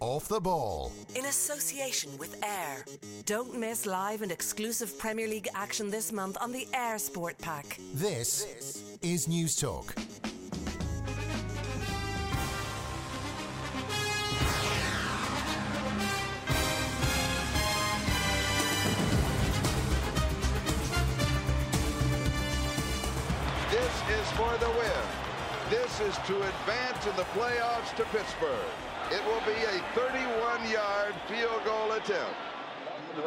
Off the ball. In association with eir. Don't miss live and exclusive Premier League action this month on the eir Sport Pack. This is News Talk. This is for the win. This is to advance in the playoffs to Pittsburgh. It will be a 31-yard field goal attempt.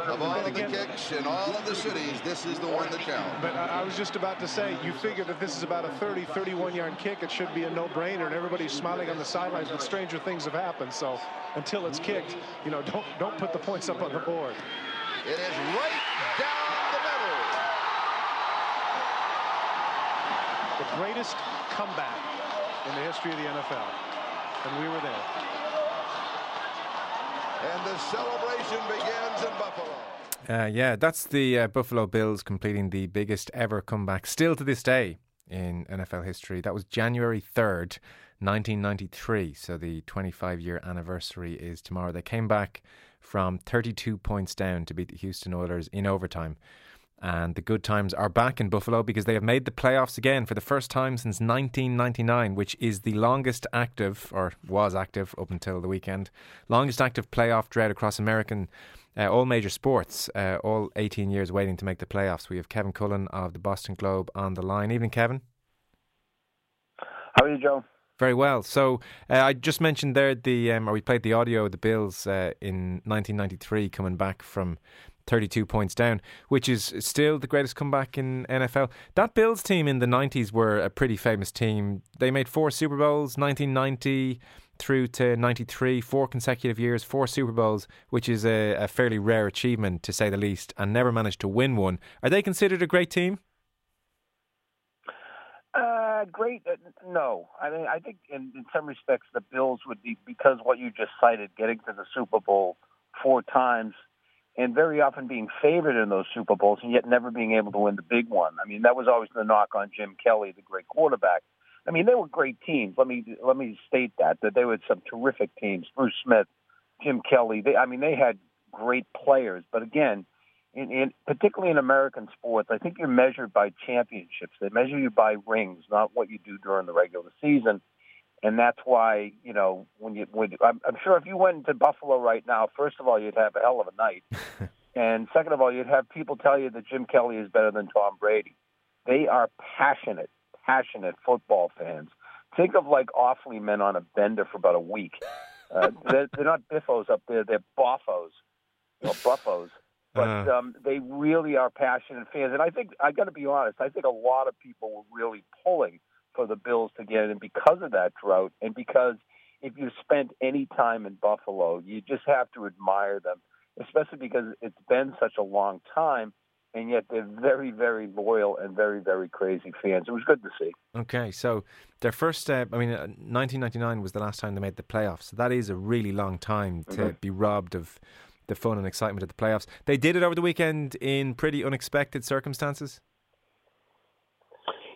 Of all of the kicks in all of the cities, this is the one that counts. But I I was just about to say, you figure that this is about a 30, 31-yard kick. It should be a no-brainer, and everybody's smiling on the sidelines, but stranger things have happened. So until it's kicked, you know, don't don't put the points up on the board. It is right down the middle. The greatest comeback in the history of the NFL, and we were there. And the celebration begins in Buffalo. Uh, yeah, that's the uh, Buffalo Bills completing the biggest ever comeback still to this day in NFL history. That was January 3rd, 1993. So the 25 year anniversary is tomorrow. They came back from 32 points down to beat the Houston Oilers in overtime. And the good times are back in Buffalo because they have made the playoffs again for the first time since 1999, which is the longest active, or was active up until the weekend, longest active playoff drought across American, uh, all major sports, uh, all 18 years waiting to make the playoffs. We have Kevin Cullen of the Boston Globe on the line. Evening, Kevin. How are you, Joe? Very well. So uh, I just mentioned there the, um, or we played the audio of the Bills uh, in 1993 coming back from 32 points down, which is still the greatest comeback in NFL. That Bills team in the 90s were a pretty famous team. They made four Super Bowls, 1990 through to 93, four consecutive years, four Super Bowls, which is a, a fairly rare achievement to say the least, and never managed to win one. Are they considered a great team? Uh, great. Uh, no, I mean, I think in, in some respects the Bills would be because what you just cited, getting to the Super Bowl four times, and very often being favored in those Super Bowls, and yet never being able to win the big one. I mean, that was always the knock on Jim Kelly, the great quarterback. I mean, they were great teams. Let me let me state that that they were some terrific teams. Bruce Smith, Jim Kelly. They, I mean, they had great players, but again in, in particularly in American sports, I think you're measured by championships. They measure you by rings, not what you do during the regular season. And that's why, you know, when you, when I'm, I'm sure if you went to Buffalo right now, first of all, you'd have a hell of a night. and second of all, you'd have people tell you that Jim Kelly is better than Tom Brady. They are passionate, passionate football fans. Think of like Offaly men on a bender for about a week. Uh, they're, they're not biffos up there; they're boffos, you know, buffos but Uh. um, they really are passionate fans. And I think I got to be honest. I think a lot of people were really pulling for the Bills to get in because of that drought, and because if you spent any time in Buffalo, you just have to admire them, especially because it's been such a long time. And yet they're very, very loyal and very, very crazy fans. It was good to see. Okay, so their first, uh, I mean, uh, 1999 was the last time they made the playoffs. So that is a really long time to Mhm. be robbed of the fun and excitement of the playoffs. They did it over the weekend in pretty unexpected circumstances.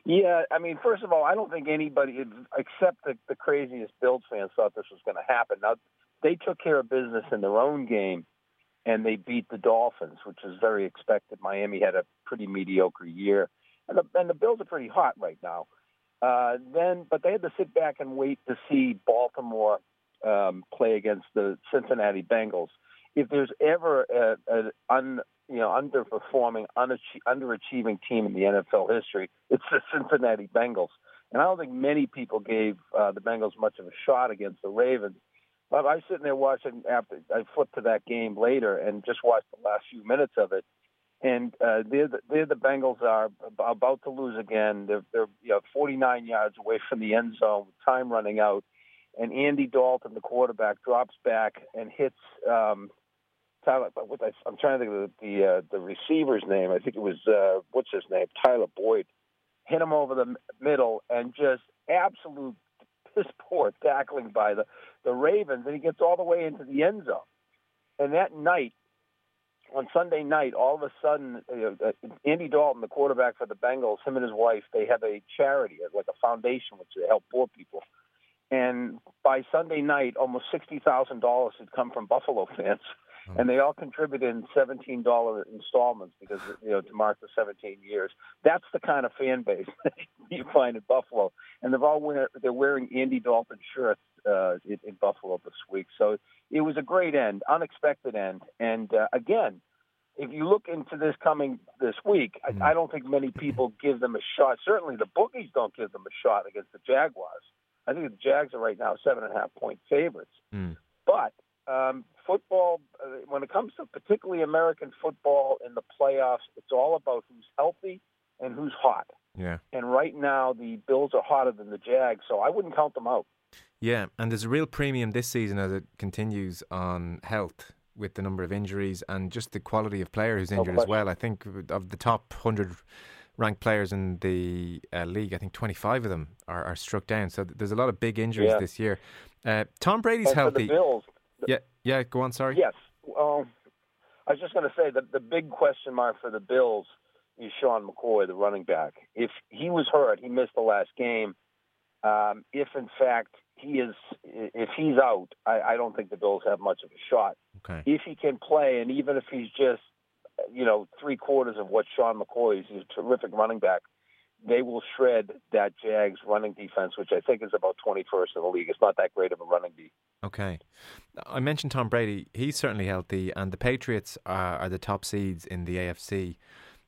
Yeah, I mean, first of all, I don't think anybody except the, the craziest Bills fans thought this was going to happen. Now, they took care of business in their own game, and they beat the Dolphins, which is very expected. Miami had a pretty mediocre year, and the, and the Bills are pretty hot right now. Uh, then, but they had to sit back and wait to see Baltimore um, play against the Cincinnati Bengals. If there's ever an you know underperforming, underachieving team in the NFL history, it's the Cincinnati Bengals. And I don't think many people gave uh, the Bengals much of a shot against the Ravens. But I was sitting there watching after I flipped to that game later and just watched the last few minutes of it. And uh, they're the, they're the Bengals are about to lose again. They're they're you know 49 yards away from the end zone, time running out, and Andy Dalton, the quarterback, drops back and hits um, Tyler. What I, I'm trying to think of the the, uh, the receiver's name. I think it was uh, what's his name, Tyler Boyd. Hit him over the middle and just absolute piss poor tackling by the the Ravens, and he gets all the way into the end zone. And that night, on Sunday night, all of a sudden, uh, uh, Andy Dalton, the quarterback for the Bengals, him and his wife, they have a charity, like a foundation, which they help poor people. And by Sunday night, almost sixty thousand dollars had come from Buffalo fans, and they all contributed in seventeen dollar installments because you know to mark the seventeen years. That's the kind of fan base you find in Buffalo, and they're all wearing they're wearing Andy Dalton shirts uh, in, in Buffalo this week. So it was a great end, unexpected end, and uh, again. If you look into this coming this week, I, I don't think many people give them a shot. Certainly, the bookies don't give them a shot against the Jaguars. I think the Jags are right now seven and a half point favorites. Mm. But um, football, uh, when it comes to particularly American football in the playoffs, it's all about who's healthy and who's hot. Yeah. And right now, the Bills are hotter than the Jags, so I wouldn't count them out. Yeah, and there's a real premium this season as it continues on health with the number of injuries and just the quality of player who's injured as well. I think of the top 100 ranked players in the uh, league, I think 25 of them are, are struck down. So there's a lot of big injuries Yeah. this year. Uh, Tom Brady's and for healthy. the Bills, Yeah, yeah, go on, sorry. Yes. Um, I was just going to say that the big question mark for the Bills is Sean McCoy, the running back. If he was hurt, he missed the last game. Um, if in fact he is, if he's out, I, I don't think the Bills have much of a shot. Okay. If he can play, and even if he's just, you know, three quarters of what Sean McCoy is, he's a terrific running back. They will shred that Jags running defense, which I think is about 21st in the league. It's not that great of a running defense. Okay. I mentioned Tom Brady. He's certainly healthy, and the Patriots are, are the top seeds in the AFC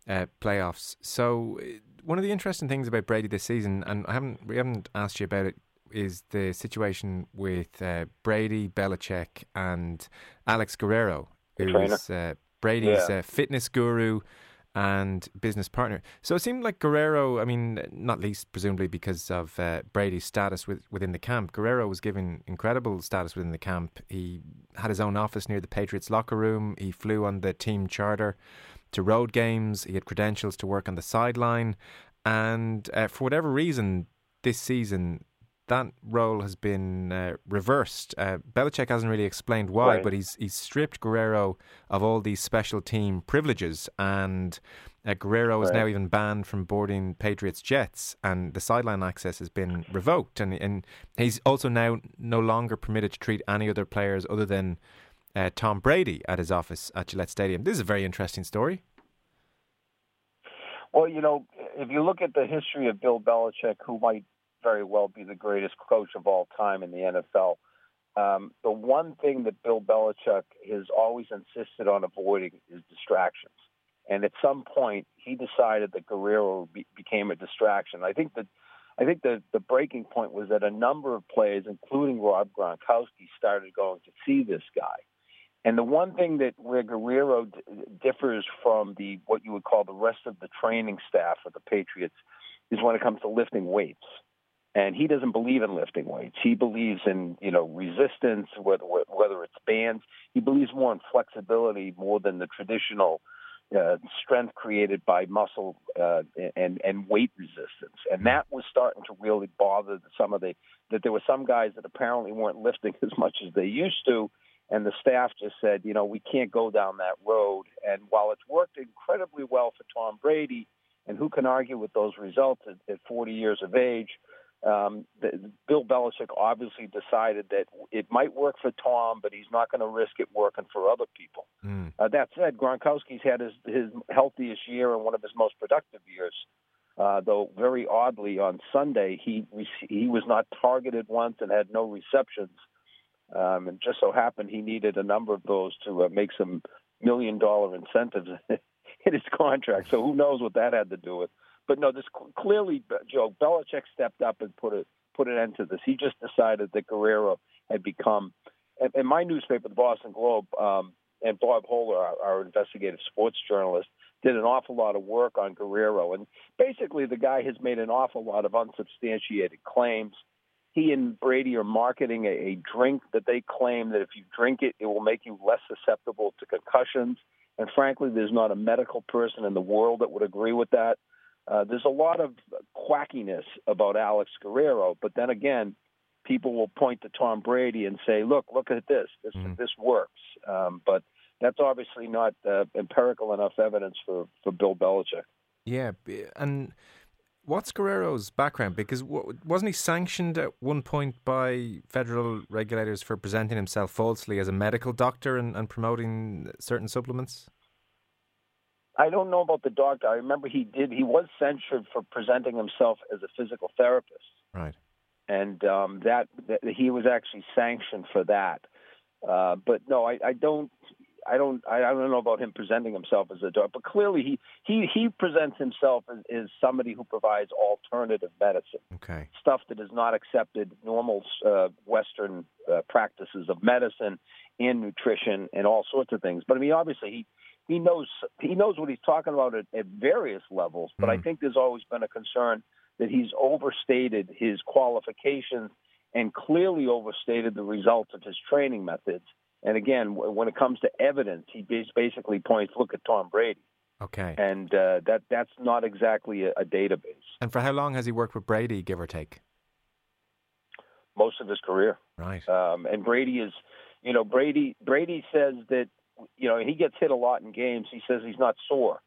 uh, playoffs. So, one of the interesting things about Brady this season, and I haven't we haven't asked you about it, is the situation with uh, Brady, Belichick, and Alex Guerrero, The who trainer. is uh, Brady's Yeah. uh, fitness guru and business partner. So it seemed like Guerrero, I mean, not least presumably because of uh, Brady's status with, within the camp. Guerrero was given incredible status within the camp. He had his own office near the Patriots locker room. He flew on the team charter to road games. He had credentials to work on the sideline. And uh, for whatever reason, this season, that role has been uh, reversed. Uh, Belichick hasn't really explained why, Right. but he's he's stripped Guerrero of all these special team privileges, and uh, Guerrero is now even banned from boarding Patriots jets, and the sideline access has been revoked, and and he's also now no longer permitted to treat any other players other than uh, Tom Brady at his office at Gillette Stadium. This is a very interesting story. Well, you know, if you look at the history of Bill Belichick, who might very well be the greatest coach of all time in the NFL, um, the one thing that Bill Belichick has always insisted on avoiding is distractions. And at some point, he decided that Guerrero be, became a distraction. I think that I think the the breaking point was that a number of players, including Rob Gronkowski, started going to see this guy. And the one thing that where Guerrero d- differs from the what you would call the rest of the training staff of the Patriots is when it comes to lifting weights. And he doesn't believe in lifting weights. He believes in you know resistance, whether whether it's bands. He believes more in flexibility more than the traditional uh, strength created by muscle uh, and and weight resistance. And that was starting to really bother some of the that there were some guys that apparently weren't lifting as much as they used to and the staff just said, you know, we can't go down that road. And while it's worked incredibly well for Tom Brady, and who can argue with those results at, at 40 years of age, um, the, Bill Belichick obviously decided that it might work for Tom, but he's not going to risk it working for other people. Mm. Uh, that said, Gronkowski's had his, his healthiest year and one of his most productive years. Uh, though very oddly on Sunday he he was not targeted once and had no receptions. Um, and just so happened he needed a number of those to uh, make some million dollar incentives in his contract. So who knows what that had to do with? But no, this clearly, Joe Belichick stepped up and put a put an end to this. He just decided that Guerrero had become, and, and my newspaper, the Boston Globe, um, and Bob Hohler, our, our investigative sports journalist, did an awful lot of work on Guerrero. And basically, the guy has made an awful lot of unsubstantiated claims. He and Brady are marketing a, a drink that they claim that if you drink it, it will make you less susceptible to concussions. And frankly, there's not a medical person in the world that would agree with that. Uh, there's a lot of quackiness about Alex Guerrero, but then again, people will point to Tom Brady and say, "Look, look at this. This Mhm. this works." Um, but that's obviously not uh, empirical enough evidence for for Bill Belichick. Yeah, and what's Guerrero's background? Because wasn't he sanctioned at one point by federal regulators for presenting himself falsely as a medical doctor and, and promoting certain supplements? I don't know about the doctor. I remember he did. He was censured for presenting himself as a physical therapist. Right. And um, that, that he was actually sanctioned for that. Uh, but no, I, I don't. I don't I don't know about him presenting himself as a doctor, but clearly he he he presents himself as, as somebody who provides alternative medicine. Okay. Stuff that is not accepted normal uh, Western uh, practices of medicine and nutrition and all sorts of things. But I mean, obviously he he knows he knows what he's talking about at, at various levels. But mm. I hmm. think there's always been a concern that he's overstated his qualifications and clearly overstated the results of his training methods and again, when it comes to evidence, he basically points, look at Tom Brady. Okay. And uh, that that's not exactly a, a, database. And for how long has he worked with Brady, give or take? Most of his career. Right. Um, and Brady is, you know, Brady Brady says that, you know, he gets hit a lot in games. He says he's not sore.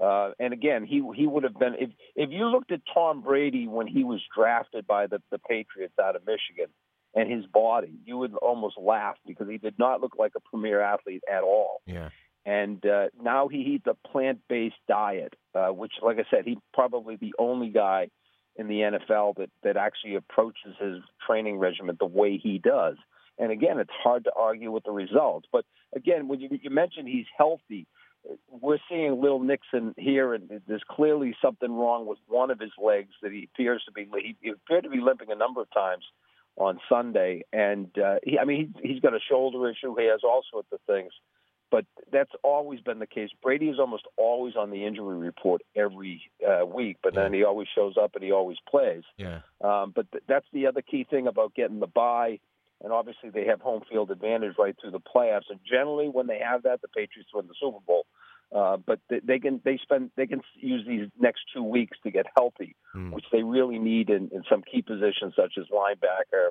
Uh, and again, he he would have been if if you looked at Tom Brady when he was drafted by the the Patriots out of Michigan and his body, you would almost laugh because he did not look like a premier athlete at all. Yeah. And uh, now he eats a plant-based diet, uh, which, like I said, he's probably the only guy in the NFL that that actually approaches his training regimen the way he does. And again, it's hard to argue with the results. But again, when you, you mentioned he's healthy, we're seeing Lil Nixon here, and there's clearly something wrong with one of his legs that he appears to be. He, appeared to be limping a number of times on Sunday, and uh, he, I mean he, he's got a shoulder issue. He has all sorts of things, but that's always been the case. Brady is almost always on the injury report every uh, week, but yeah. then he always shows up and he always plays. Yeah. Um, but th- that's the other key thing about getting the bye. And obviously, they have home field advantage right through the playoffs. And generally, when they have that, the Patriots win the Super Bowl. Uh, but they, they can they spend they can use these next two weeks to get healthy, mm. which they really need in, in some key positions such as linebacker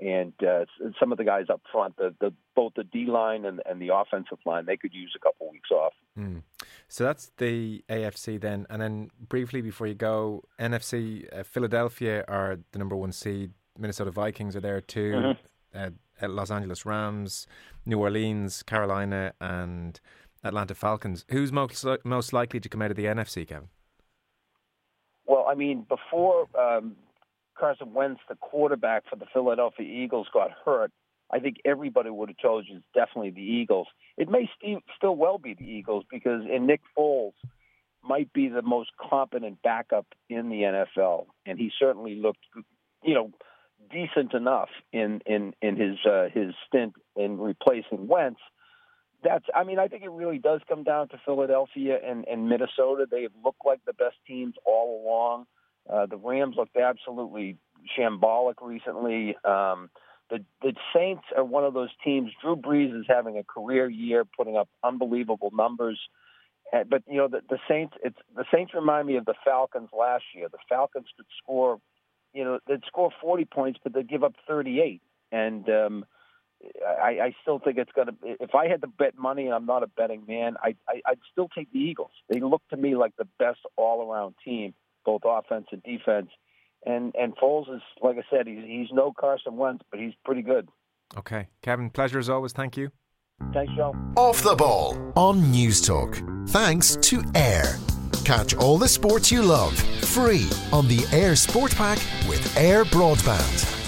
and uh, some of the guys up front. The, the both the D line and, and the offensive line they could use a couple weeks off. Mm. So that's the AFC then, and then briefly before you go, NFC uh, Philadelphia are the number one seed. Minnesota Vikings are there too. Mm-hmm. Uh, Los Angeles Rams, New Orleans, Carolina, and Atlanta Falcons. Who's most most likely to come out of the NFC, Kevin? Well, I mean, before um, Carson Wentz, the quarterback for the Philadelphia Eagles, got hurt, I think everybody would have told you it's definitely the Eagles. It may st- still well be the Eagles because Nick Foles might be the most competent backup in the NFL, and he certainly looked, you know, decent enough in in in his uh, his stint in replacing Wentz that's I mean I think it really does come down to Philadelphia and, and Minnesota. They have looked like the best teams all along. Uh, the Rams looked absolutely shambolic recently. Um, the the Saints are one of those teams. Drew Brees is having a career year, putting up unbelievable numbers. But you know the, the Saints. It's the Saints remind me of the Falcons last year. The Falcons could score, you know, they'd score 40 points, but they'd give up 38. And um, I, I still think it's going to. If I had to bet money, and I'm not a betting man, I, I, I'd still take the Eagles. They look to me like the best all-around team, both offense and defense. And and Foles is, like I said, he's he's no Carson Wentz, but he's pretty good. Okay, Kevin, pleasure as always. Thank you. Thanks, Joe. Off the ball on News Talk. Thanks to eir. Catch all the sports you love free on the eir Sport Pack with eir Broadband.